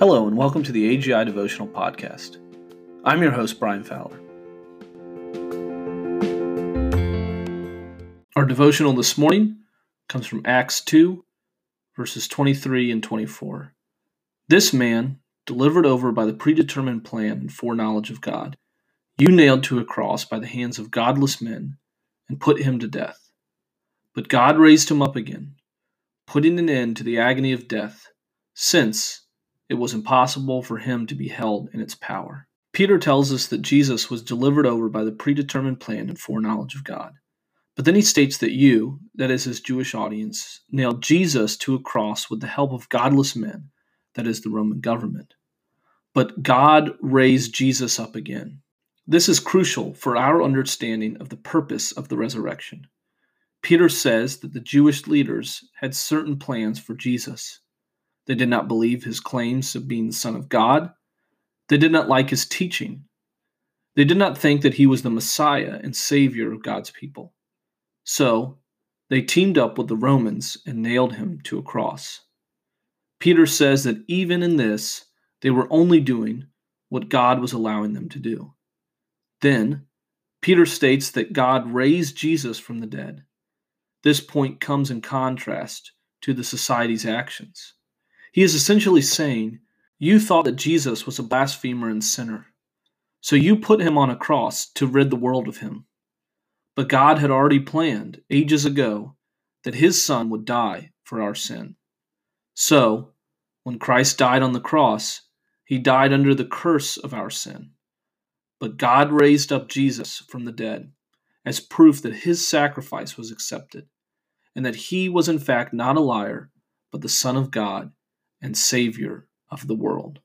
Hello, and welcome to the AGI Devotional Podcast. I'm your host, Brian Fowler. Our devotional this morning comes from Acts 2, verses 23 and 24. This man, delivered over by the predetermined plan and foreknowledge of God, you nailed to a cross by the hands of godless men and put him to death. But God raised him up again, putting an end to the agony of death, since it was impossible for him to be held in its power. Peter tells us that Jesus was delivered over by the predetermined plan and foreknowledge of God. But then he states that you, that is his Jewish audience, nailed Jesus to a cross with the help of godless men, that is the Roman government. But God raised Jesus up again. This is crucial for our understanding of the purpose of the resurrection. Peter says that the Jewish leaders had certain plans for Jesus. They did not believe his claims of being the Son of God. They did not like his teaching. They did not think that he was the Messiah and Savior of God's people. So, they teamed up with the Romans and nailed him to a cross. Peter says that even in this, they were only doing what God was allowing them to do. Then, Peter states that God raised Jesus from the dead. This point comes in contrast to the society's actions. He is essentially saying, You thought that Jesus was a blasphemer and sinner, so you put him on a cross to rid the world of him. But God had already planned, ages ago, that his Son would die for our sin. So, when Christ died on the cross, he died under the curse of our sin. But God raised up Jesus from the dead as proof that his sacrifice was accepted, and that he was in fact not a liar, but the Son of God and Savior of the world.